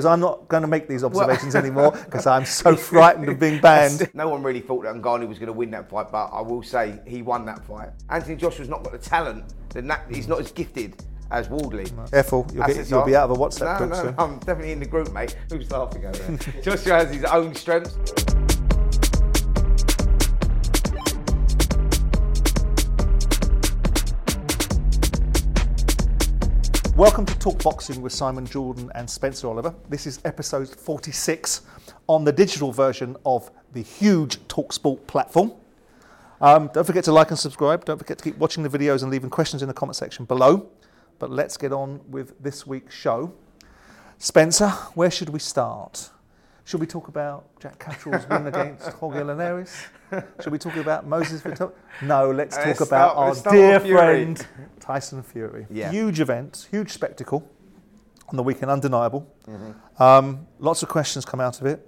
Because I'm not going to make these observations anymore because I'm so frightened of being banned. No one really thought that Ngannou was going to win that fight, but I will say he won that fight. Anthony Joshua's not got the talent. The he's not as gifted as Wardley. Careful, you'll, get, you'll be out of a WhatsApp no, group no, soon. I'm definitely in the group, mate. Who's laughing over there? Joshua has his own strengths. Welcome to Talk Boxing with Simon Jordan and Spencer Oliver. This is episode 46 on the digital version of the huge TalkSport platform. Um, don't forget to like and subscribe. Don't forget to keep watching the videos and leaving questions in the comment section below. But let's get on with this week's show. Spencer, where should we start? Should we talk about Jack Catterall's win against Jorge Linares? Should we talk about Moses Vittori? No, let's talk Let's about start- our dear friend Tyson Fury. Yeah. Huge event, huge spectacle on the weekend, undeniable. Mm-hmm. Um, lots of questions come out of it.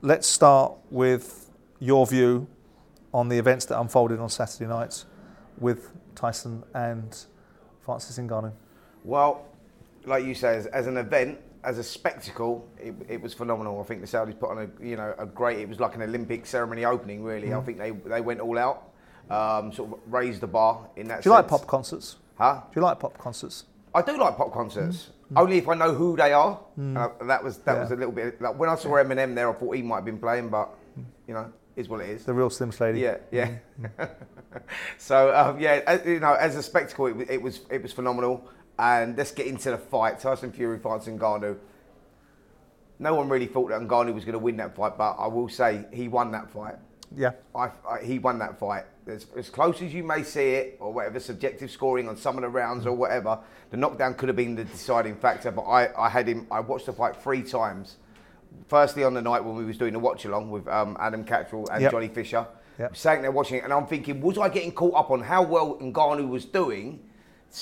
Let's start with your view on the events that unfolded on Saturday night with Tyson and Francis Ngannou. Well, like you say, as, as an event, as a spectacle, it, it was phenomenal. I think the Saudis put on a you know a great. It was like an Olympic ceremony opening. Really, Mm. I think they they went all out, um, sort of raised the bar in that. Do you like pop concerts? Huh? Do you like pop concerts? I do like pop concerts, only if I know who they are. Uh, that was that Mm. Yeah. was a little bit like when I saw Eminem there, I thought he might have been playing, but you know, is what it is. The real Slim Shady. Yeah, yeah. so um, yeah, as, you know, as a spectacle, it, it was it was phenomenal. And let's get into the fight. Tyson Fury fights Ngannou. No one really thought that Ngannou was going to win that fight, but I will say he won that fight. Yeah. I, I, he won that fight. As, as close as you may see it, or whatever subjective scoring on some of the rounds or whatever, the knockdown could have been the deciding factor. But I, I had him. I watched the fight three times. Firstly, on the night when we was doing the watch along with um, Adam Catterall and Yep. Johnny Fisher, Yep. sitting there watching it, and I'm thinking, was I getting caught up on how well Ngannou was doing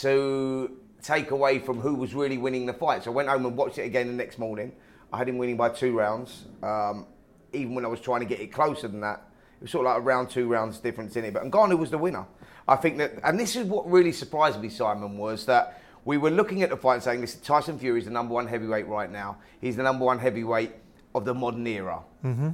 to take away from who was really winning the fight? So I went home and watched it again the next morning. I had him winning by two rounds. Um, even when I was trying to get it closer than that, it was sort of like a round two rounds difference in it. But Ngannou was the winner. I think that, and this is what really surprised me, Simon, was that we were looking at the fight and saying, listen, Tyson Fury is the number one heavyweight right now. He's the number one heavyweight of the modern era.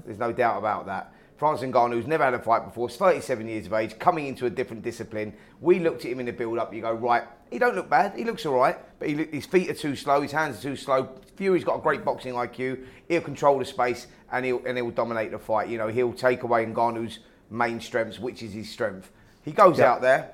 There's no doubt about that. Francis Ngannou, who's never had a fight before, is 37 years of age, coming into a different discipline. We looked at him in the build-up. You go, right, he don't look bad. He looks all right, but he, his feet are too slow. His hands are too slow. Fury's got a great boxing IQ. He'll control the space and he'll and he'll dominate the fight. You know, he'll take away Ngannou's main strengths, which is his strength. He goes Yeah. out there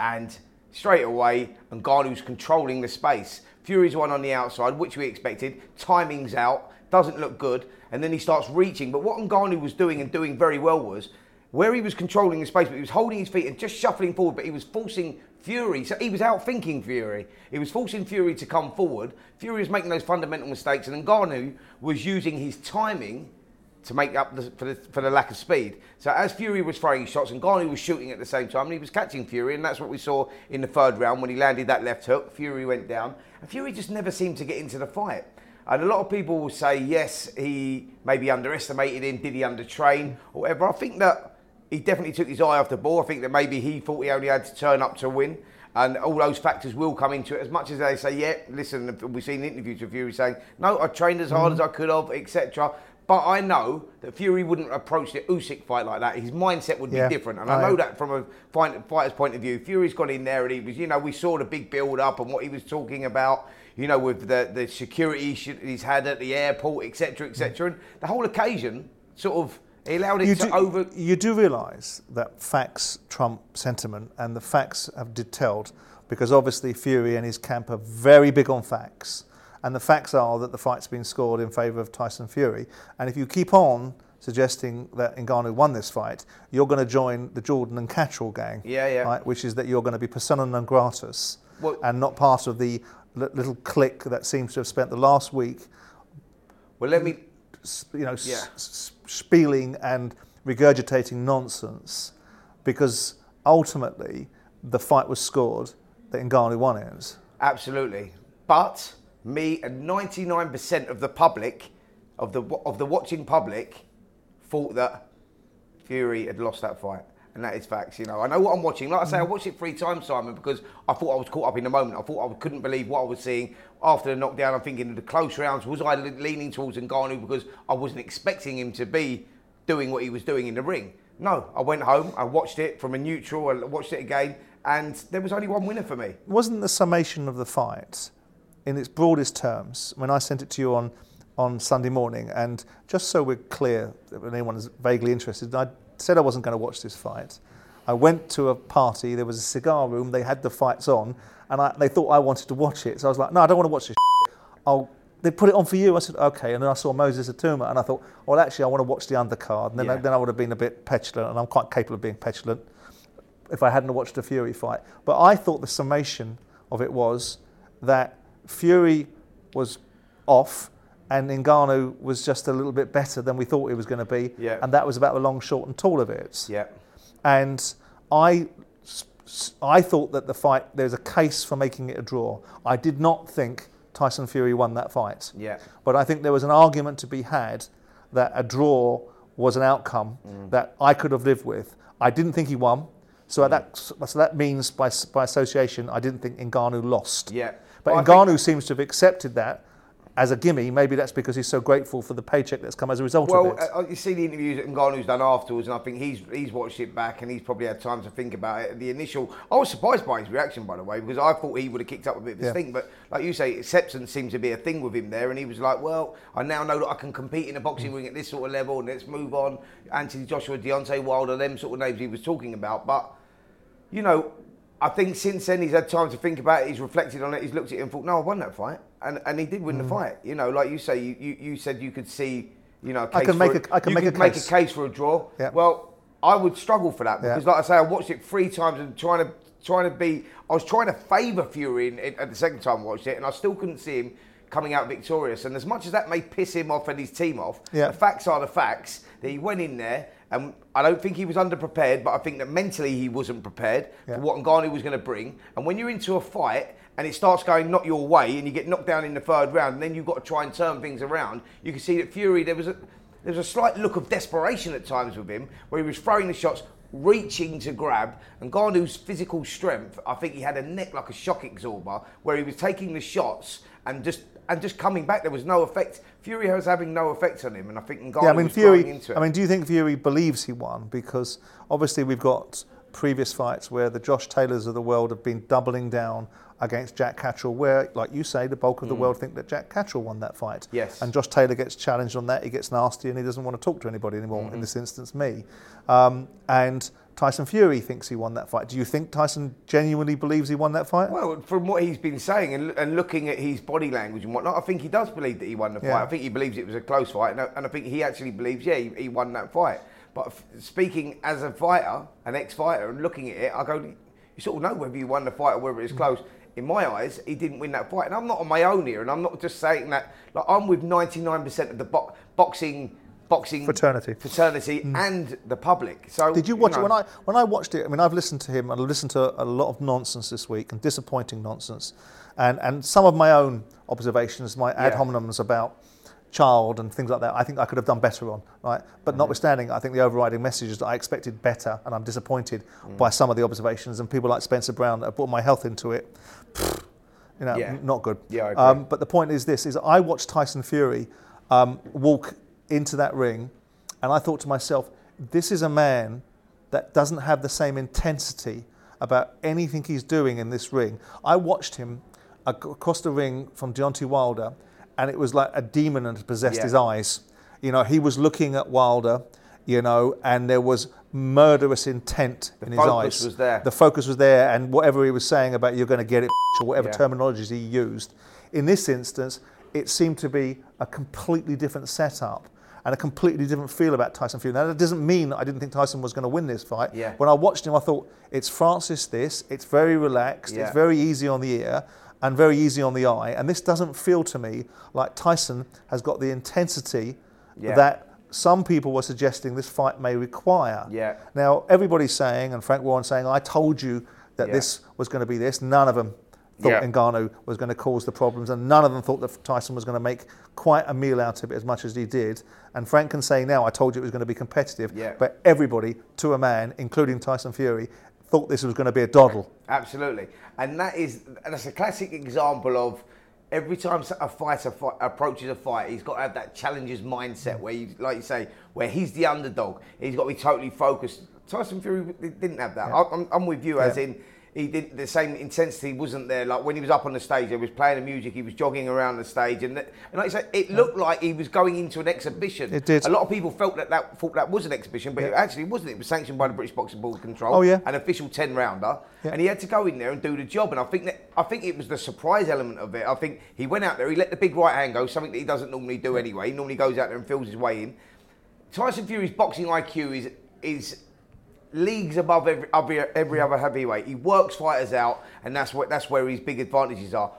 and straight away, Ngannou's controlling the space. Fury's one on the outside, which we expected. Timing's out, doesn't look good, and then he starts reaching. But what Ngannou was doing and doing very well was where he was controlling the space, but he was holding his feet and just shuffling forward, but he was forcing Fury. So he was outthinking Fury. He was forcing Fury to come forward. Fury was making those fundamental mistakes, and Ngannou was using his timing to make up the, for, the, for the lack of speed. So as Fury was throwing shots and Ngannou was shooting at the same time, and he was catching Fury, and that's what we saw in the third round when he landed that left hook. Fury went down, and Fury just never seemed to get into the fight. And a lot of people will say, yes, he maybe underestimated him, did he undertrain, or whatever. I think that he definitely took his eye off the ball. I think that maybe he thought he only had to turn up to win. And all those factors will come into it. As much as they say, yeah, listen, we've seen interviews with Fury saying, no, I trained as hard mm-hmm. as I could have, etc. But I know that Fury wouldn't approach the Usyk fight like that. His mindset would be different, and I know that from a fight- fighter's point of view. Fury's got in there, and he was, you know, we saw the big build up and what he was talking about, you know, with the the security he's had at the airport, etc., etc. Mm. And the whole occasion sort of he allowed it You to do, over. you do realise that facts trump sentiment, and the facts have detailed because obviously Fury and his camp are very big on facts, and the facts are that the fight's been scored in favour of Tyson Fury, and if you keep on suggesting that Ngannou won this fight, you're going to join the Jordan and Catterall gang, Yeah, yeah. right? Which is that you're going to be persona non gratis Well- and not part of the li- little clique that seems to have spent the last week, Well, let me. you know, Yeah. s- spieling and regurgitating nonsense, because ultimately the fight was scored that Ngannou won it. Absolutely. But me and 99% of the public, of the of the watching public, thought that Fury had lost that fight. And that is facts, you know. I know what I'm watching. Like I say, I watched it three times, Simon, because I thought I was caught up in the moment. I thought I couldn't believe what I was seeing after the knockdown. I'm thinking the close rounds. Was I leaning towards Ngannou because I wasn't expecting him to be doing what he was doing in the ring? No, I went home. I watched it from a neutral. I watched it again, and there was only one winner for me. wasn't the summation of the fight in its broadest terms when I sent it to you on on Sunday morning and just so we're clear when anyone is vaguely interested I said I wasn't going to watch this fight. I went to a party there was a cigar room they had the fights on and I, they thought I wanted to watch it. So I was like no I don't want to watch this I'll they put it on for you. I said okay. And then I saw Moses Itauma and I thought well actually I want to watch the undercard. And then, I, then I would have been a bit petulant and I'm quite capable of being petulant if I hadn't watched a Fury fight. But I thought the summation of it was that Fury was off and Ngannou was just a little bit better than we thought he was going to be. Yeah. And that was about the long, short, and tall of it. Yeah. And I, I thought that the fight, there's a case for making it a draw. I did not think Tyson Fury won that fight. Yeah. But I think there was an argument to be had that a draw was an outcome Mm. that I could have lived with. I didn't think he won. So Mm. that, so that means, by, by association, I didn't think Ngannou lost. Yeah. But Well, Ngannou think- seems to have accepted that as a gimme. Maybe that's because he's so grateful for the paycheck that's come as a result Well, of it. uh, you see the interviews that Ngannou's done afterwards, and I think he's he's watched it back and he's probably had time to think about it. The initial, I was surprised by his reaction, by the way, because I thought he would have kicked up a bit of a Yeah. stink. But like you say, acceptance seemed to be a thing with him there, and he was like, "Well, I now know that I can compete in a boxing Mm. ring at this sort of level, and let's move on." Anthony Joshua, Deontay Wilder, them sort of names he was talking about, but you know, I think since then he's had time to think about it. He's reflected on it. He's looked at it and thought, "No, I won that fight," and and he did win Mm. the fight. You know, like you say, you, you, you said you could see, you know, a I case can make for a- I can make a make case. a case for a draw. Yeah. Well, I would struggle for that Yeah. because, like I say, I watched it three times and trying to trying to be. I was trying to favour Fury in, in- at the second time I watched it, and I still couldn't see him coming out victorious. And as much as that may piss him off and his team off, Yeah. the facts are the facts. That he went in there, and I don't think he was underprepared, but I think that mentally he wasn't prepared Yeah. for what Ngannou was going to bring. And when you're into a fight and it starts going not your way, and you get knocked down in the third round, and then you've got to try and turn things around, you can see that Fury there was a there was a slight look of desperation at times with him, where he was throwing the shots. Reaching to grab, and Ngannou's physical strength, I think he had a neck like a shock absorber, where he was taking the shots and just and just coming back. There was no effect. Fury was having no effect on him, and I think Ngannou yeah, I mean was Fury. into it. I mean, do you think Fury believes he won? Because obviously we've got previous fights where the Josh Taylors of the world have been doubling down against Jack Catterall, where, like you say, the bulk of the world think that Jack Catterall won that fight. Mm. Yes. And Josh Taylor gets challenged on that. He gets nasty, and he doesn't want to talk to anybody anymore. Mm-hmm. In this instance, me. Um, and Tyson Fury thinks he won that fight. Do you think Tyson genuinely believes he won that fight? Well, from what he's been saying and, and looking at his body language and whatnot, I think he does believe that he won the fight. Yeah. I think he believes it was a close fight, and I, and I think he actually believes, yeah, he, he won that fight. But f- speaking as a fighter, an ex-fighter, and looking at it, I go, you sort of know whether you won the fight or whether it's close. In my eyes, he didn't win that fight, and I'm not on my own here, and I'm not just saying that. Like I'm with 99% of the bo- boxing. Boxing Fraternity. Mm. fraternity, and the public. So Did you watch know, it when I when I watched it? I mean, I've listened to him and I've listened to a lot of nonsense this week and disappointing nonsense, and and some of my own observations, my ad Yeah. hominems about child and things like that. I think I could have done better on, right? But Mm-hmm. notwithstanding, I think the overriding message is that I expected better, and I'm disappointed Mm. by some of the observations and people like Spencer Brown that have brought my health into it. You know, Yeah. not good. Yeah, I agree. Um, but the point is this: is I watched Tyson Fury um, walk into that ring, and I thought to myself, this is a man that doesn't have the same intensity about anything he's doing in this ring. I watched him across the ring from Deontay Wilder, and it was like a demon had possessed Yeah. his eyes. You know, he was looking at Wilder, you know, and there was murderous intent in his focus eyes. was there. The focus was there, and whatever he was saying about you're going to get it, or whatever Yeah. terminologies he used, in this instance, it seemed to be a completely different setup and a completely different feel about Tyson Fury. Now, that doesn't mean that I didn't think Tyson was going to win this fight. Yeah. When I watched him, I thought, it's Francis this, it's very relaxed, Yeah. it's very easy on the ear, and very easy on the eye. And this doesn't feel to me like Tyson has got the intensity Yeah. that some people were suggesting this fight may require. Yeah. Now everybody's saying, and Frank Warren saying, "I told you that Yeah. this was going to be this." None of them thought Yeah. Ngannou was going to cause the problems, and none of them thought that Tyson was going to make quite a meal out of it as much as he did. And Frank can say now, "I told you it was going to be competitive," Yeah. but everybody, to a man, including Tyson Fury, thought this was going to be a doddle. Absolutely, and that is that's a classic example of every time a fighter fi- approaches a fight, he's got to have that challenger's mindset where, you, like you say, where he's the underdog. He's got to be totally focused. Tyson Fury didn't have that. I- I'm, I'm with you, as in he did the same intensity wasn't there. Like when he was up on the stage, he was playing the music, he was jogging around the stage, and, and like you say, it looked like he was going into an exhibition. It did. A lot of people felt that, that thought that was an exhibition, but it actually wasn't. It was sanctioned by the British Boxing Board of Control. Oh, yeah. An official ten rounder, Yeah. and he had to go in there and do the job. And I think that I think it was the surprise element of it. I think he went out there, he let the big right hand go, something that he doesn't normally do anyway. He normally goes out there and feels his way in. Tyson Fury's boxing IQ is is leagues above every every, every other heavyweight. He works fighters out, and that's what that's where his big advantages are.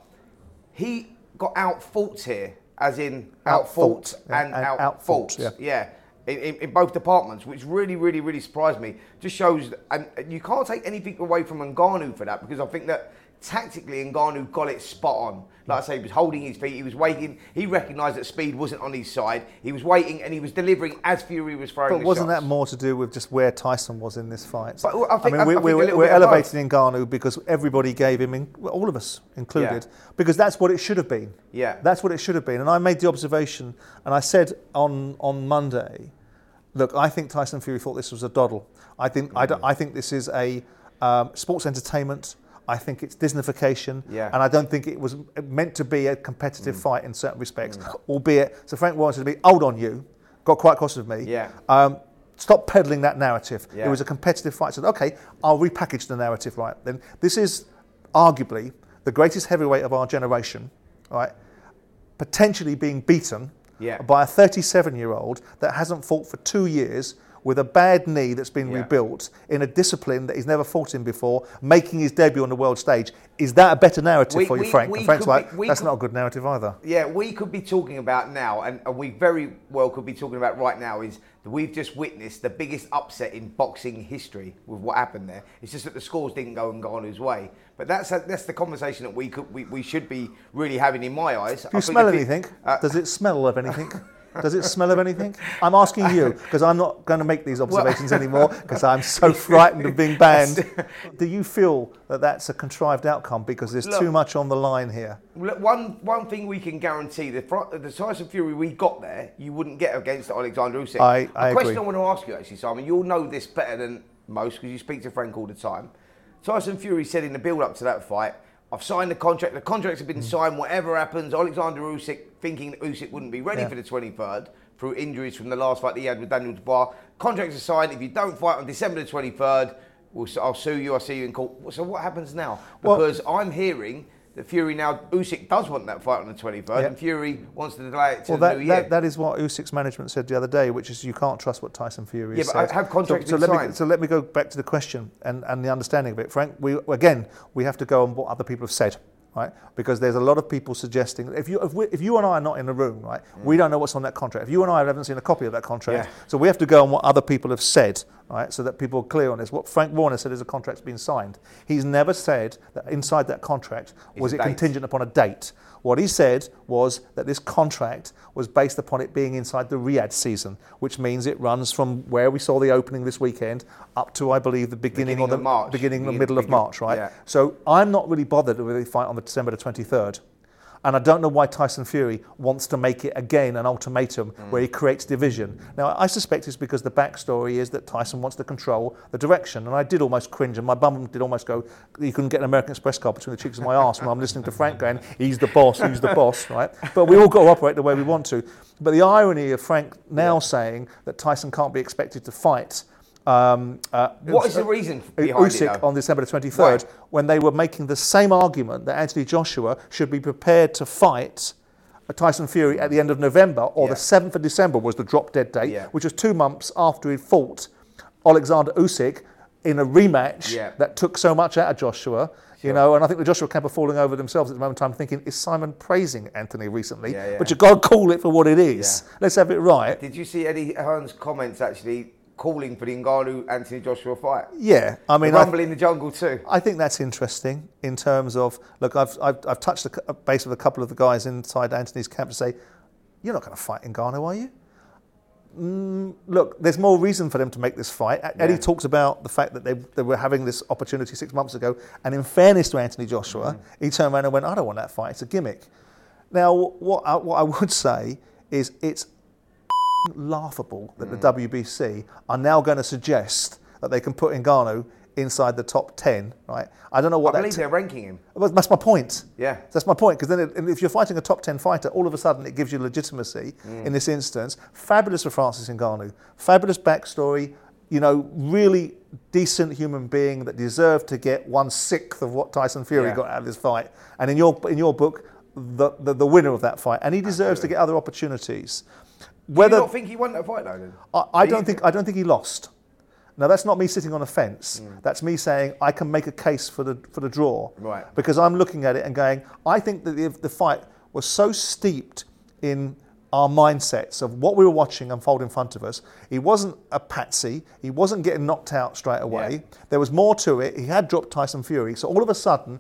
He got out fought here, as in out fought yeah, and and out out-fought, yeah. Yeah, in, in, in both departments, which really, really, really surprised me. Just shows, and and you can't take anything away from Ngannou for that because I think that tactically Ngannou got it spot on. Like I say, he was holding his feet, he was waiting. He recognised that speed wasn't on his side. He was waiting and he was delivering as Fury was throwing. But wasn't shots. that more to do with just where Tyson was in this fight? But, I think- mean, I- we, I think we, a little we're bit of both. elevating Ngannou because everybody gave him, all of us included, Yeah. because that's what it should have been. Yeah. That's what it should have been. And I made the observation, and I said on, on Monday, look, I think Tyson Fury thought this was a doddle. I think, I, don't- I think this is a um, sports entertainment. I think it's Disneyfication, Yeah. and I don't think it was meant to be a competitive fight in certain respects. Albeit, so Frank Warren said to me, "Hold on, you got quite cross with me. Yeah. Um, stop peddling that narrative. Yeah. It was a competitive fight. I said, okay, I'll repackage the narrative right then. This is arguably the greatest heavyweight of our generation, right? Potentially being beaten Yeah. by a 37 year old that hasn't fought for two years with a bad knee that's been Yeah. rebuilt in a discipline that he's never fought in before, making his debut on the world stage. Is that a better narrative We- for you, we- Frank? we and Frank's like, be- that's could- not a good narrative either. Yeah, we could be talking about now, and, and we very well could be talking about right now, is that we've just witnessed the biggest upset in boxing history with what happened there. It's just that the scores didn't go and Ngannou's way. But that's that's the conversation that we could we, we should be really having in my eyes. Do you smell anything? Uh, Does it smell of anything? Does it smell of anything? I'm asking you because I'm not going to make these observations anymore because I'm so frightened of being banned. Do you feel that that's a contrived outcome because there's Look- too much on the line here? Look, One one thing we can guarantee: the the Tyson Fury we got there, you wouldn't get against Alexander Usyk. I- I a question agree. I want to ask you, actually, Simon. You'll know this better than most because you speak to Frank all the time. Tyson Fury said in the build-up to that fight, "I've signed the contract. The contracts have been Mm. signed. Whatever happens, Alexander Usyk, thinking that Usyk wouldn't be ready Yeah. for the 23rd." Through injuries from the last fight that he had with Daniel Dubois, contracts are signed. If you don't fight on December the 23rd, we'll, I'll sue you. I'll see you in court. So what happens now? Well- Because I'm hearing that Fury now Usyk does want that fight on the 23rd, Yeah. and Fury wants to delay it to Well, the that, new year. that, that is what Usyk's management said the other day, which is you can't trust what Tyson Fury Yeah, said. but have contracts so, so let me, so let me go back to the question and, and the understanding of it. Frank, we, again, we have to go on what other people have said, right? Because there's a lot of people suggesting, if you, if, we, if you and I are not in the room, right, we don't know what's on that contract. If you and I haven't seen a copy of that contract, Mm. Yeah. so we have to go on what other people have said, right, so that people are clear on this. What Frank Warren said is a contract's been signed. He's never said that inside that contract was it date. contingent upon a date. What he said was that this contract was based upon it being inside the Riyadh season, which means it runs from where we saw the opening this weekend up to, I believe, the beginning, Beginning or the of March. beginning, the middle of March, right? yeah. So I'm not really bothered with the fight on the December the 23rd. And I don't know why Tyson Fury wants to make it again an ultimatum Mm. where he creates division. Now, I suspect it's because the backstory is that Tyson wants to control the direction. And I did almost cringe, and my bum did almost go, you couldn't get an American Express card between the cheeks of my ass when I'm listening to Frank going, he's the boss, he's the boss, right? But we all got to operate the way we want to. But the irony of Frank now saying that Tyson can't be expected to fight. Um, uh, What is the reason behind it, Usyk though? on December the 23rd Right. when they were making the same argument that Anthony Joshua should be prepared to fight Tyson Fury at the end of November or Yeah. the 7th of December was the drop dead date, Yeah. which was two months after he'd fought Alexander Usyk in a rematch Yeah. that took so much out of Joshua You know, and I think the Joshua camp are falling over themselves at the moment I'm thinking, is Simon praising Anthony recently? Yeah, yeah. But you've got to call it for what it is. Let's have it right. Did you see Eddie Hearn's comments actually calling for the Ngannou Anthony Joshua fight? Yeah, I mean, the I, Rumble in the Jungle too. I think that's interesting in terms of look. I've I've, I've touched the base with a couple of the guys inside Anthony's camp to say, you're not going to fight Ngannou, are you? Mm, look, there's more reason for them to make this fight. A- Eddie Yeah. talks about the fact that they, they were having this opportunity six months ago, and in fairness to Anthony Joshua, he turned around and went, "I don't want that fight. It's a gimmick." Now, what I, what I would say is it's laughable that the hmm. WBC are now going to suggest that they can put Ngannou inside the top 10, right? I don't know I what that believe t- they're ranking him. that's my point. Yeah. That's my point. Because then, it, if you're fighting a top 10 fighter, all of a sudden it gives you legitimacy hmm. in this instance. Fabulous for Francis Ngannou. Fabulous backstory. You know, really decent human being that deserved to get one sixth of what Tyson Fury Yeah. got out of this fight. And in your, in your book, the, the, the winner of that fight. And he deserves to get other opportunities. Do Whether you not think he won that fight though? Then? I, I Do don't you- think I don't think he lost. Now that's not me sitting on a fence. Hmm. That's me saying I can make a case for the for the draw. Right. Because I'm looking at it and going, I think that the, the fight was so steeped in our mindsets of what we were watching unfold in front of us. He wasn't a patsy. He wasn't getting knocked out straight away. Yeah. There was more to it. He had dropped Tyson Fury. So all of a sudden,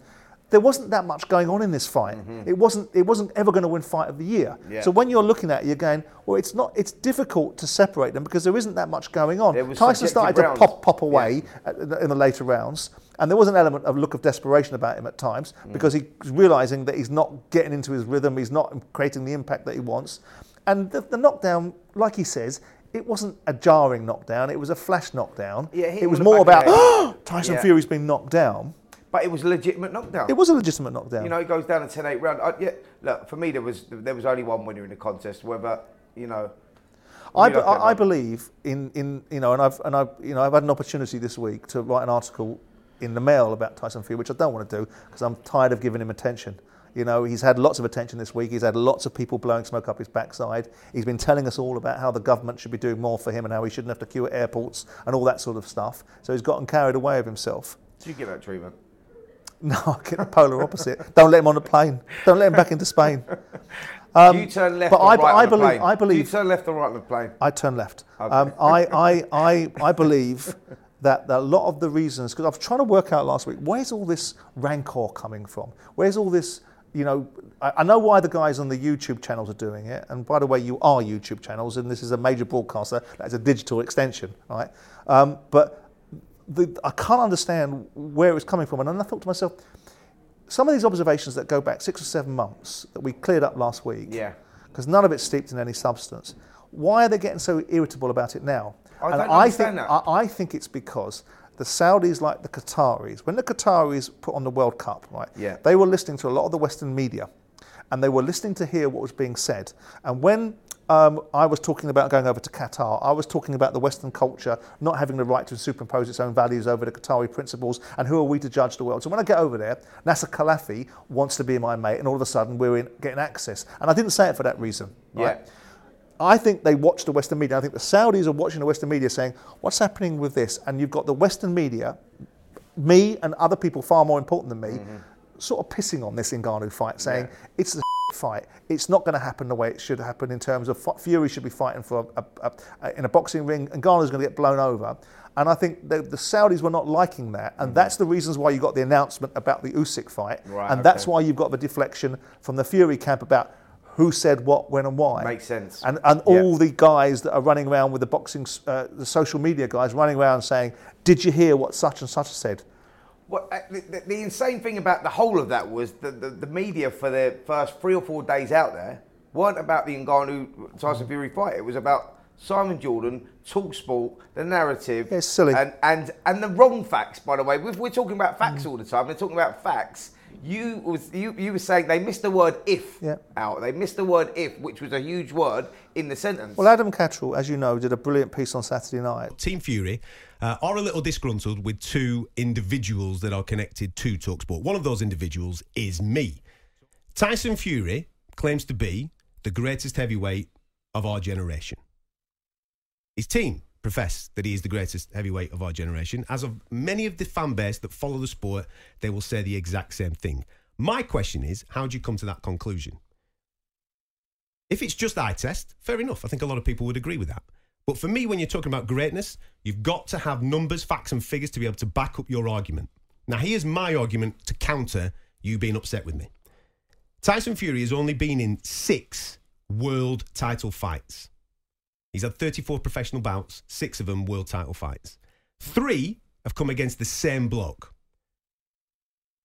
there wasn't that much going on in this fight. It wasn't. It wasn't ever going to win fight of the year. Mm-hmm. Yeah. So when you're looking at it, you're going, well, it's not. It's difficult to separate them because there isn't that much going on. Tyson started to pop pop away at- in the- in the later rounds, and there was an element of look of desperation about him at times Mm. because he's realizing that he's not getting into his rhythm. He's not creating the impact that he wants, and the, the knockdown, like he says. It wasn't a jarring knockdown. It was a flash knockdown. Yeah, it was more about head. Tyson Yeah. Fury's been knocked down. But it was a legitimate knockdown. It was a legitimate knockdown. You know, it goes down to 10-8 round. I, yeah, look, for me, there was there was only one winner in the contest. Whether you know, I, be- I, I believe in, in you know, and I've and I've you know I've had an opportunity this week to write an article in the Mail about Tyson Fury, which I don't want to do because I'm tired of giving him attention. You know, he's had lots of attention this week. He's had lots of people blowing smoke up his backside. He's been telling us all about how the government should be doing more for him and how he shouldn't have to queue at airports and all that sort of stuff. So he's gotten carried away of himself. Did you get that treatment? No, I get the polar opposite. Don't let him on the plane. Don't let him back into Spain. Do you turn left Um, but or I- right I on the believe- plane? I Do you turn left or right on the plane? I turn left. Um, I, I, I, I believe that a lot of the reasons, because I was trying to work out last week, where's all this rancor coming from? Where's all this, you know, I, I know why the guys on the YouTube channels are doing it. And by the way, you are YouTube channels, and this is a major broadcaster. That's a digital extension, right? Um, but the, I can't understand where it's coming from. And then I thought to myself, some of these observations that go back six or seven months that we cleared up last week, Yeah. because none of it's steeped in any substance. Why are they getting so irritable about it now? I and I think that. I, I think it's because the Saudis, like the Qataris, when the Qataris put on the World Cup, right? Yeah. They were listening to a lot of the Western media, and they were listening to hear what was being said. And when um, I was talking about going over to Qatar, I was talking about the Western culture not having the right to superimpose its own values over the Qatari principles, and who are we to judge the world? So when I get over there, Nasser Khelaifi wants to be my mate, and all of a sudden we're in, getting access. And I didn't say it for that reason. Right? Yeah. I think they watch the Western media. I think the Saudis are watching the Western media saying, what's happening with this? And you've got the Western media, me and other people far more important than me, sort of pissing on this Ngannou fight, saying it's the fight. It's not going to happen the way it should happen in terms of Fury should be fighting for a, a, a, in a boxing ring, and Ngannou's going to get blown over. And I think the, the Saudis were not liking that, and that's the reasons why you got the announcement about the Usyk fight, Right, and that's why you've got the deflection from the Fury camp about who said what, when, and why. Makes sense. And, and all the guys that are running around with the boxing, uh, the social media guys running around saying, "Did you hear what such and such said?" What, uh, the, the, the insane thing about the whole of that was the, the, the media for the first three or four days out there weren't about the Ngannou Tyson Fury fight. It was about Simon Jordan, Talksport, the narrative. Yeah, it's silly. And, and, and the wrong facts, by the way. We're, we're talking about Mm. facts all the time. They're talking about facts. You, was, you, you were saying they missed the word if Yeah. out. They missed the word if, which was a huge word in the sentence. Well, Adam Catterall, as you know, did a brilliant piece on Saturday night. Team Fury uh, are a little disgruntled with two individuals that are connected to Talksport. One of those individuals is me. Tyson Fury claims to be the greatest heavyweight of our generation. His team profess that he is the greatest heavyweight of our generation. As of many of the fan base that follow the sport, they will say the exact same thing. My question is, how do you come to that conclusion? If it's just eye test, fair enough. I think a lot of people would agree with that. But for me, when you're talking about greatness, you've got to have numbers, facts, and figures to be able to back up your argument. Now, here's my argument to counter you being upset with me. Tyson Fury has only been in six world title fights. He's had 34 professional bouts, six of them world title fights. Three have come against the same bloke.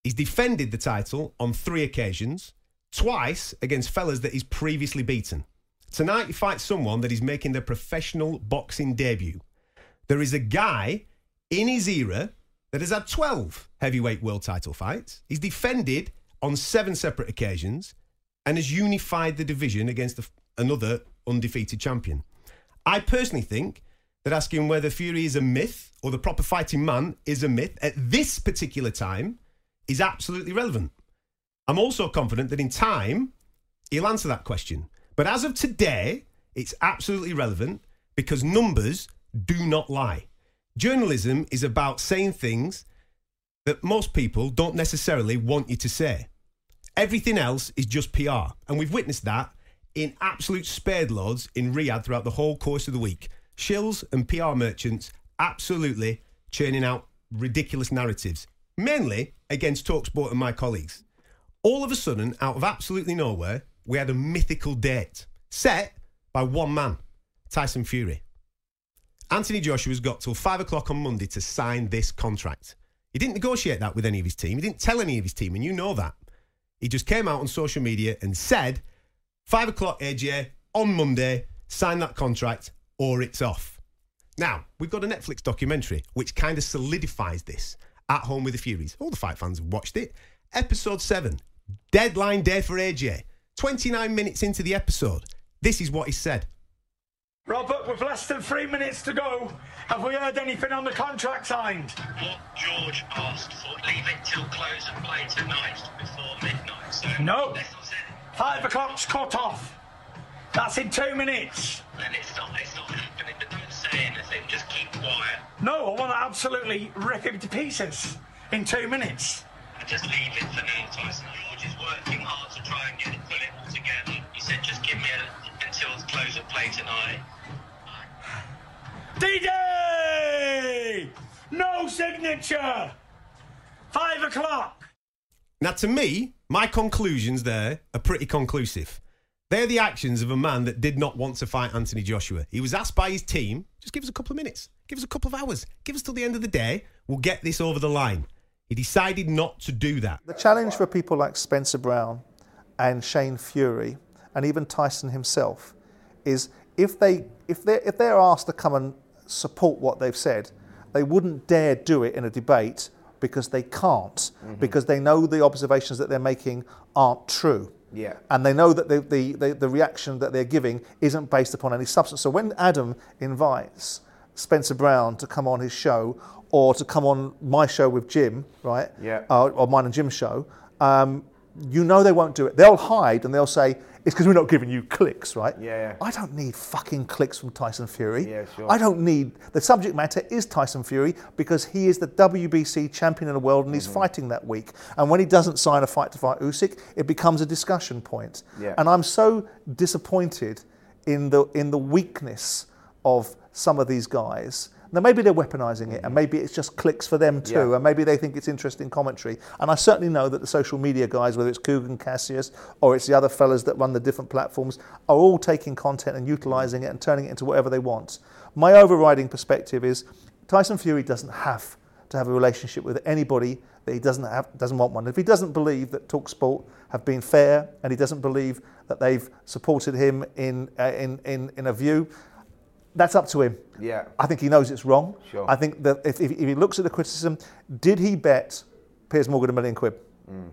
He's defended the title on three occasions, twice against fellas that he's previously beaten. Tonight, he fights someone that is making their professional boxing debut. There is a guy in his era that has had 12 heavyweight world title fights. He's defended on seven separate occasions and has unified the division against another undefeated champion. I personally think that asking whether Fury is a myth or the proper fighting man is a myth at this particular time is absolutely relevant. I'm also confident that in time, he'll answer that question. But as of today, it's absolutely relevant because numbers do not lie. Journalism is about saying things that most people don't necessarily want you to say. Everything else is just PR. And we've witnessed that in absolute spade loads in Riyadh throughout the whole course of the week. Shills and PR merchants absolutely churning out ridiculous narratives, mainly against Talksport and my colleagues. All of a sudden, out of absolutely nowhere, we had a mythical date set by one man, Tyson Fury. Anthony Joshua's got till five o'clock on Monday to sign this contract. He didn't negotiate that with any of his team. He didn't tell any of his team, and you know that. He just came out on social media and said, five o'clock AJ on Monday, sign that contract or it's off. Now, we've got a Netflix documentary which kind of solidifies this at home with the Furies. All the fight fans have watched it. Episode 7, deadline day for AJ. 29 minutes into the episode, this is what he said. Robert, with less than three minutes to go, have we heard anything on the contract signed? What George asked for, leave it till close of play tonight before midnight. So No. Let's not say Five o'clock's cut off. That's in two minutes. then it's not, it's not happening. But don't say anything. Just keep quiet No, I want to absolutely rip him to pieces in two minutes. and just leave it for now. Tyson George is working hard to try and get it, pull it all together. He said, just give me a, until close of play tonight. DD! No signature! Five o'clock. Now, to me, my conclusions there are pretty conclusive. They're the actions of a man that did not want to fight Anthony Joshua. He was asked by his team, just give us a couple of minutes, give us a couple of hours, give us till the end of the day, we'll get this over the line. He decided not to do that. The challenge for people like Spencer Brown and Shane Fury and even Tyson himself is if they if they if they're asked to come and support what they've said, they wouldn't dare do it in a debate because they can't because they know the observations that they're making aren't true. Yeah. And they know that the, the, the, the reaction that they're giving isn't based upon any substance. So when Adam invites Spencer Brown to come on his show or to come on my show with Jim, right? Yeah. Uh, or mine and Jim's show, um, you know they won't do it. They'll hide and they'll say, it's because we're not giving you clicks, right? Yeah, yeah. I don't need fucking clicks from Tyson Fury. Yeah, sure. I don't need. The subject matter is Tyson Fury because he is the WBC champion of the world and he's Mm-hmm. fighting that week. And when he doesn't sign a fight to fight Usyk, it becomes a discussion point. Yeah. And I'm so disappointed in the in the weakness of some of these guys. Now maybe they're weaponizing it, and maybe it's just clicks for them too, Mm-hmm. Yeah. and maybe they think it's interesting commentary. And I certainly know that the social media guys, whether it's Kugan Cassius or it's the other fellas that run the different platforms, are all taking content and utilizing it and turning it into whatever they want. My overriding perspective is Tyson Fury doesn't have to have a relationship with anybody that he doesn't have doesn't want one. If he doesn't believe that Talksport have been fair and he doesn't believe that they've supported him in uh, in, in in a view, that's up to him. Yeah. I think he knows it's wrong. Sure. I think that if, if, if he looks at the criticism, did he bet Piers Morgan a million quid? Mm.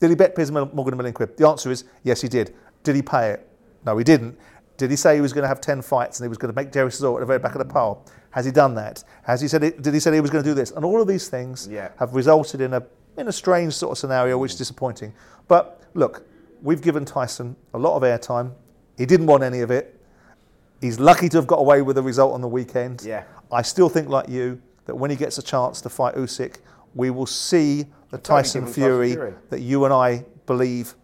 Did he bet Piers Morgan a million quid? The answer is yes, he did. Did he pay it? No, he didn't. Did he say he was going to have 10 fights and he was going to make Jerry Cesaro at the very back of the pile? Has he done that? Has he said it, did he say he was going to do this? And all of these things Yeah. have resulted in a, in a strange sort of scenario which is mm. disappointing. But look, we've given Tyson a lot of airtime. He didn't want any of it. He's lucky to have got away with the result on the weekend. Yeah. I still think, like you, that when he gets a chance to fight Usyk, we will see the Tyson Fury, Fury. that you and I believe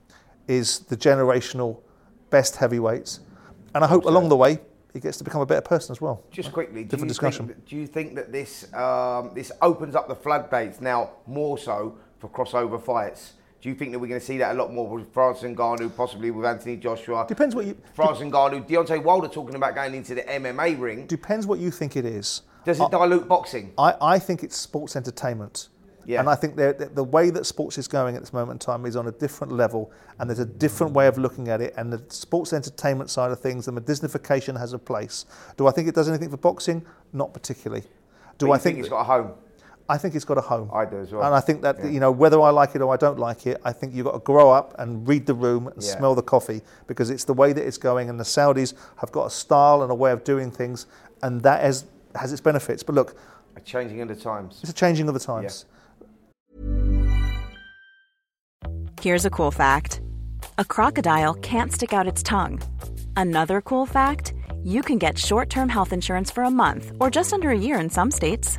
is the generational best heavyweights. And I hope along the way he gets to become a better person as well. Just quickly, do Different you, discussion. Think, that- do you think that this um, this opens up the floodgates now more so for crossover fights? Do you think that we're going to see that a lot more with Francis Ngannou, possibly with Anthony Joshua? Depends what you France Francis Ngannou, Deontay Wilder talking about going into the MMA ring. depends what you think it is. Does it dilute boxing? I, I think it's sports entertainment. Yeah. And I think the, the way that sports is going at this moment in time is on a different level, and there's a different way of looking at it. And the sports entertainment side of things, the Disneyfication has a place. Do I think it does anything for boxing? Not particularly. Do I think, think? it's got a home? I think it's got a home. I do as well. And I think that you know whether I like it or I don't like it, I think you've got to grow up and read the room and Yeah. smell the coffee because it's the way that it's going. And the Saudis have got a style and a way of doing things, and that has has its benefits. But look, A changing of the times. it's a changing of the times. Here's a cool fact a crocodile can't stick out its tongue. Another cool fact you can get short term health insurance for a month or just under a year in some states.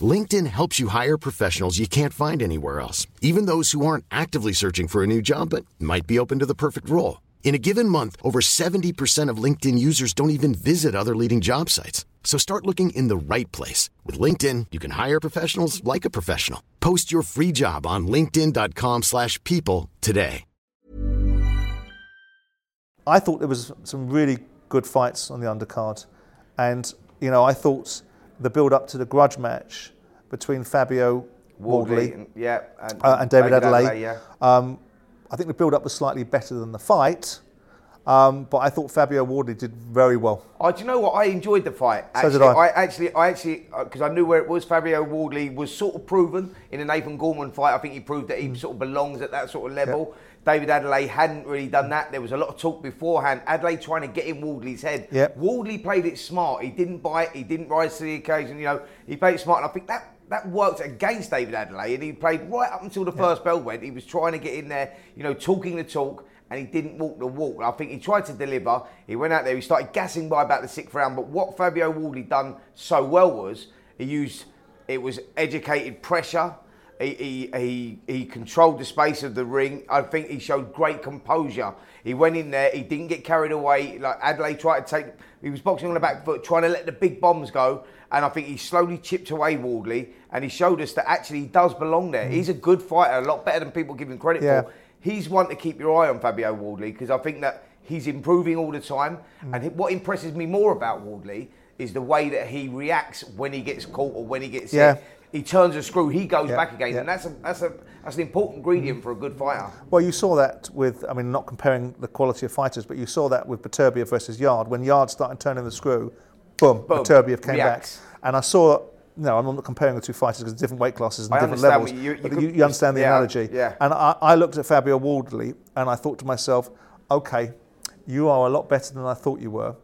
LinkedIn helps you hire professionals you can't find anywhere else, even those who aren't actively searching for a new job but might be open to the perfect role. In a given month, over 70% of LinkedIn users don't even visit other leading job sites. So start looking in the right place. With LinkedIn, you can hire professionals like a professional. Post your free job on linkedin.com/people slash people today. I thought there was some really good fights on the undercard, and you know I thought the build up to the grudge match between Fabio Wardley, and, yeah, and, uh, and David, Adelaide. yeah. um, I think the build up was slightly better than the fight, um, but I thought Fabio Wardley did very well. Oh, do you know what? I enjoyed the fight. So did I. I actually, I actually, because I knew where it was. Fabio Wardley was sort of proven in the Nathan Gorman fight. I think he proved that he Mm. sort of belongs at that sort of level. David Adelaide hadn't really done that. There was a lot of talk beforehand. Adelaide trying to get in Wardley's head. Yep. Wardley played it smart. He didn't bite. He didn't rise to the occasion. You know, he played it smart, and I think that. That worked against David Adelaide, and he played right up until the first bell went. He was trying to get in there, you know, talking the talk, and he didn't walk the walk. I think he tried to deliver. He went out there, he started gassing by about the sixth round. But what Fabio Wardley done so well was he used it was educated pressure. He, he, he, he controlled the space of the ring. I think he showed great composure. He went in there, he didn't get carried away. Like Adelaide tried to take, he was boxing on the back foot, trying to let the big bombs go. And I think he slowly chipped away Wardley and he showed us that actually he does belong there. He's a good fighter, a lot better than people give him credit Yeah. for he's one to keep your eye on Fabio Wardley because I think that he's improving all the time. Mm. And what impresses me more about Wardley is the way that he reacts when he gets caught or when he gets Yeah. hit. He turns a screw, he goes Yeah, back again, yeah. and that's a, that's a that's an important ingredient for a good fighter. Well, you saw that with, I mean, not comparing the quality of fighters, but you saw that with Beterbiev versus Yarde. When Yarde started turning the screw, boom, Boom, Beterbiev came reacts. back. And I saw, no, I'm not comparing the two fighters because different weight classes and I different levels. you- you could- you, you understand the yeah, analogy. yeah. And I, I looked at Fabio Wardley and I thought to myself, okay, you are a lot better than I thought you were.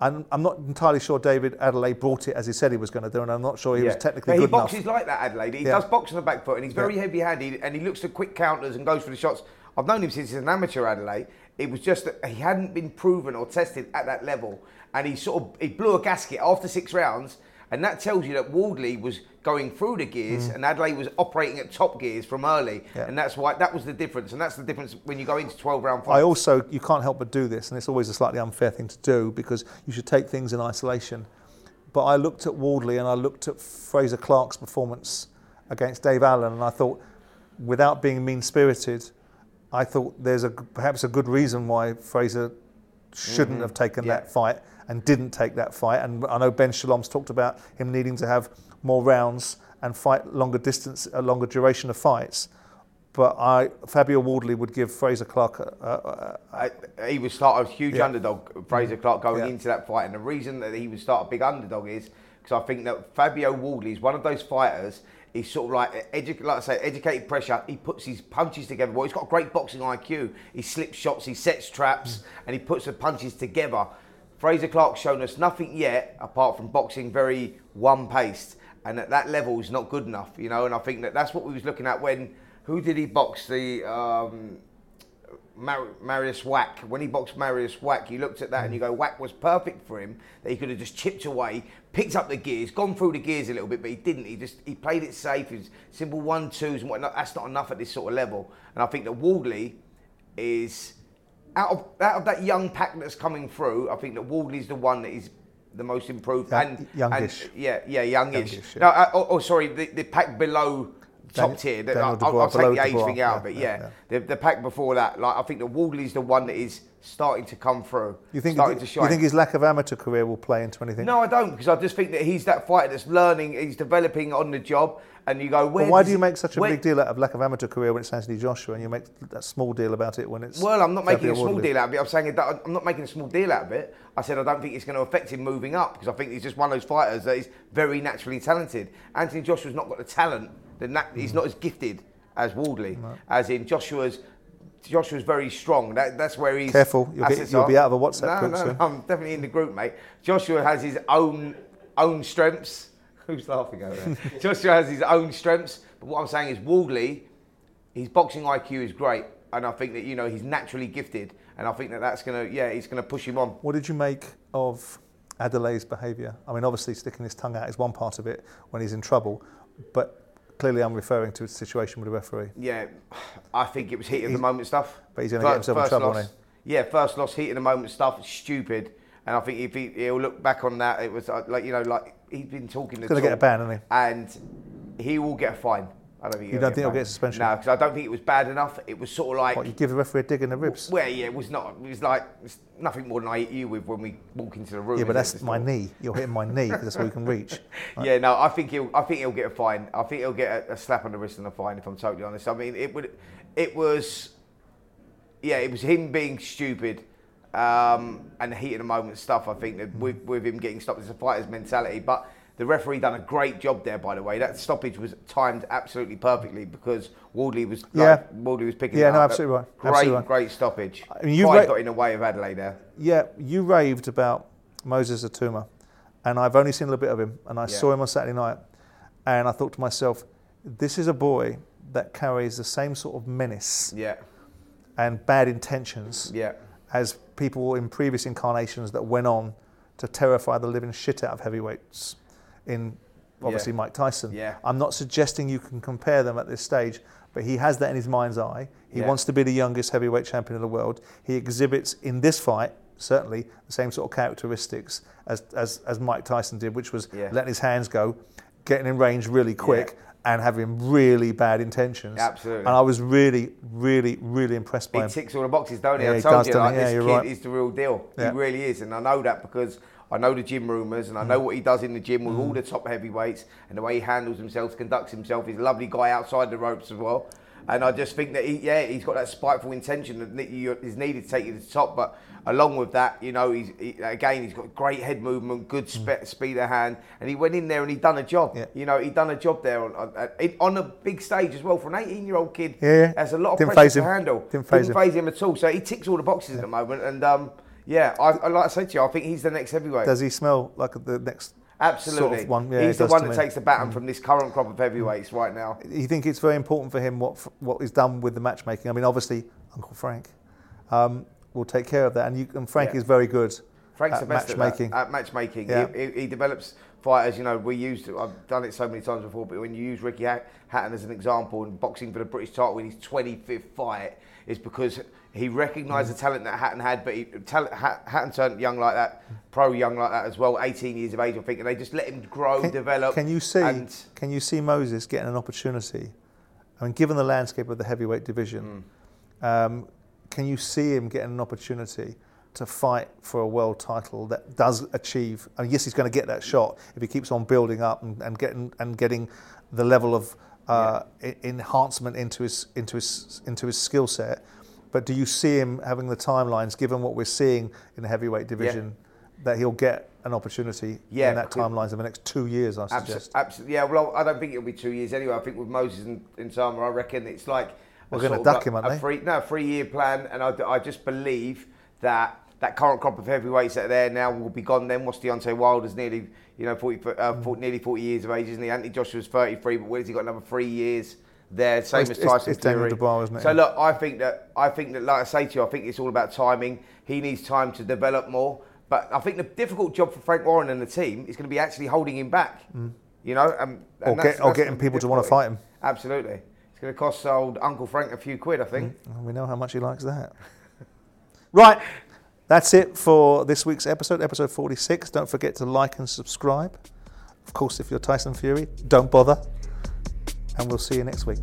And I'm not entirely sure David Adelaide brought it as he said he was going to do, and I'm not sure he was technically Yeah, good he boxes like that, Adelaide. He Yeah. does box on the back foot, and he's very Yeah. heavy-handed, and he looks to quick counters and goes for the shots. I've known him since he's an amateur, Adelaide. It was just that he hadn't been proven or tested at that level, and he sort of he blew a gasket after six rounds, and that tells you that Wardley was going through the gears, and Adelaide was operating at top gears from early, Mm. Yeah. and that's why that was the difference, and that's the difference when you go into twelve-round fights. I also, you can't help but do this, and it's always a slightly unfair thing to do because you should take things in isolation. But I looked at Wardley and I looked at Fraser Clarke's performance against Dave Allen, and I thought, without being mean spirited, I thought there's a perhaps a good reason why Fraser shouldn't have taken Yeah. that fight and didn't take that fight. And I know Ben Shalom's talked about him needing to have more rounds and fight longer distance, a longer duration of fights. but I Fabio Wardley would give Fraser Clarke. A, a, a, I, he would start a huge Yeah. underdog, Fraser Clarke, going Yeah. into that fight. And the reason that he would start a big underdog is because I think that Fabio Wardley is one of those fighters. He's sort of like, edu- like I say, educated pressure. He puts his punches together. Well, he's got a great boxing IQ. He slips shots, he sets traps, mm. and he puts the punches together. Fraser Clarke's shown us nothing yet apart from boxing very one-paced, and at that level is not good enough, you know. And I think that that's what we was looking at when who did he box the um, Mar- Mariusz Wach. When he boxed Mariusz Wach, you looked at that and you go, Wach was perfect for him. That he could have just chipped away, picked up the gears, gone through the gears a little bit, but he didn't. He just he played it safe. His simple one twos and whatnot. That's not enough at this sort of level. And I think that Wardley is out of out of that young pack that's coming through. I think that Wardley's the one that is the most improved Young- and youngish. and- yeah, yeah, youngish. Youngish, yeah. No, uh, oh, oh, sorry, the, the pack below top tier. Daniel I'll, I'll take the age thing out yeah, of it. yeah, Yeah. The, the pack before that, like I think that Wardley's the one that is starting to come through. you think starting you to shine? think his lack of amateur career will play into anything? no, I don't, because I just think that he's that fighter that's learning, he's developing on the job, and you go, where? But why do you make such a where- big deal out of lack of amateur career when it's Anthony Joshua, and you make that small deal about it when it's? Well, I'm not making a small Wardley? deal out of it. I'm saying that I'm not making a small deal out of it. I said I don't think it's going to affect him moving up because I think he's just one of those fighters that is very naturally talented. Anthony Joshua's not got the talent. The nat- He's not as gifted as Wardley. As in Joshua's. Joshua's very strong. That, that's where he's. Careful, you'll get- you'll be out of a WhatsApp no, group no, soon. No, I'm definitely in the group, mate. Joshua has his own own strengths. Who's laughing over there? Joshua has his own strengths. But what I'm saying is Wardley his boxing IQ is great, and I think that you know he's naturally gifted, and I think that that's gonna yeah he's gonna push him on. What did you make of Adeleye's behaviour? I mean, obviously sticking his tongue out is one part of it when he's in trouble, but clearly I'm referring to a situation with a referee. Yeah, I think it was heat of the moment stuff. but he's gonna get himself in trouble, loss- Yeah, first loss, heat of the moment stuff, it's stupid. And I think if he, he'll look back on that, it was uh, like you know like he's been talking. to. He's gonna get a ban, isn't he? And he will get a fine. I don't think You don't think he'll get a suspension? No, because I don't think it was bad enough. It was sort of like What, you give the referee a dig in the ribs? Well, yeah, it was not. It was like it's nothing more than I hit you with when we walk into the room. Yeah, but that's my knee. You're hitting my knee that's all you can reach. Yeah, no, I think he'll. I think he'll get a fine. I think he'll get a, a slap on the wrist and a fine. If I'm totally honest, I mean, it would. It was. Yeah, it was him being stupid, um, and the heat of the moment stuff. I think that with, with him getting stopped, it's a fighter's mentality. But the referee done a great job there. By the way, that stoppage was timed absolutely perfectly because Wardley was. Like, Yeah. Wardley was picking. Up. Yeah, it no, up. absolutely right. Great, Absolutely right. great stoppage. I mean, you ra- got in the way of Adeleye there. Yeah, you raved about Moses Itauma, and I've only seen a little bit of him, and I Yeah. saw him on Saturday night, and I thought to myself, this is a boy that carries the same sort of menace Yeah, and bad intentions yeah, as people in previous incarnations that went on to terrify the living shit out of heavyweights in obviously Yeah. Mike Tyson. Yeah. I'm not suggesting you can compare them at this stage, but he has that in his mind's eye. He Yeah. wants to be the youngest heavyweight champion of the world. He exhibits in this fight certainly the same sort of characteristics as, as, as Mike Tyson did, which was Yeah. letting his hands go, getting in range really quick. And having really bad intentions. Absolutely. And I was really, really, really impressed by He him. He ticks all the boxes, don't he? Yeah, I he told does, you, like, he? Yeah, this kid right. is the real deal. He really is, and I know that because I know the gym rumours and I Mm. know what he does in the gym with all the top heavyweights and the way he handles himself, conducts himself. He's a lovely guy outside the ropes as well. And I just think that he, yeah, he's got that spiteful intention that is needed to take you to the top. But along with that, you know, he's he, again he's got great head movement, good spe- speed of hand, and he went in there and he done a job. Mm. Yeah. You know, he done a job there on on, on a big stage as well for an 18-year-old kid. Yeah, yeah. That's a lot of Didn't pressure to him. handle. Didn't faze him. faze him at all. So he ticks all the boxes at the moment, and um, yeah, I, I like I said to you, I think he's the next heavyweight. Does he smell like the next Absolutely, sort of one? Yeah, he's the one that me. Mm. takes the baton from this current crop of heavyweights right now. you think it's very important for him what what is done with the matchmaking? I mean, obviously, Uncle Frank um, will take care of that, and, you, and Frank Yeah. is very good Frank's at the best matchmaking. at, at matchmaking. Yeah. He, he, he develops fighters. You know, we used. I've done it so many times before, but when you use Ricky Hatton as an example in boxing for the British title in his 25th fight, is because he recognised Mm. the talent that Hatton had, but he, talent, Hat- Hatton turned young like that, pro young like that as well, 18 years of age, I think, and they just let him grow, Can, develop. can you see? And Can you see Moses getting an opportunity? I mean, given the landscape of the heavyweight Mm. division, um, can you see him getting an opportunity to fight for a world title that does achieve? I mean, yes, he's going to get that shot if he keeps on building up and, and getting and getting the level of uh, e- enhancement into his into his into his skill set. But do you see him having the timelines, given what we're seeing in the heavyweight division, that he'll get an opportunity Yeah, in that timelines of the next two years? I suggest. absolutely. Yeah, well, I don't think it'll be two years anyway. I think with Moses and, and Sama, I reckon it's like We're gonna duck a- him, aren't a they? Three, no, a three-year plan, and I, I just believe that that current crop of heavyweights that are there now will be gone. Then what's Deontay Wilder's nearly, you know, 40, uh, Mm. 40 nearly 40 years of age, isn't he? Anthony Joshua's 33, but where's he got another three years? There, same it's- as Tyson it's Fury. Dubois, isn't it? So look, I think that I think that, like I say to you, I think it's all about timing. He needs time to develop more. But I think the difficult job for Frank Warren and the team is going to be actually holding him back. You know, and, and Mm. Or that's- get- or getting people to wanna fight him. Absolutely, it's going to cost old Uncle Frank a few quid, I think. We know how much he likes that. right, that's it for this week's episode, episode 46. Don't forget to like and subscribe. Of course, if you're Tyson Fury, don't bother. And we'll see you next week.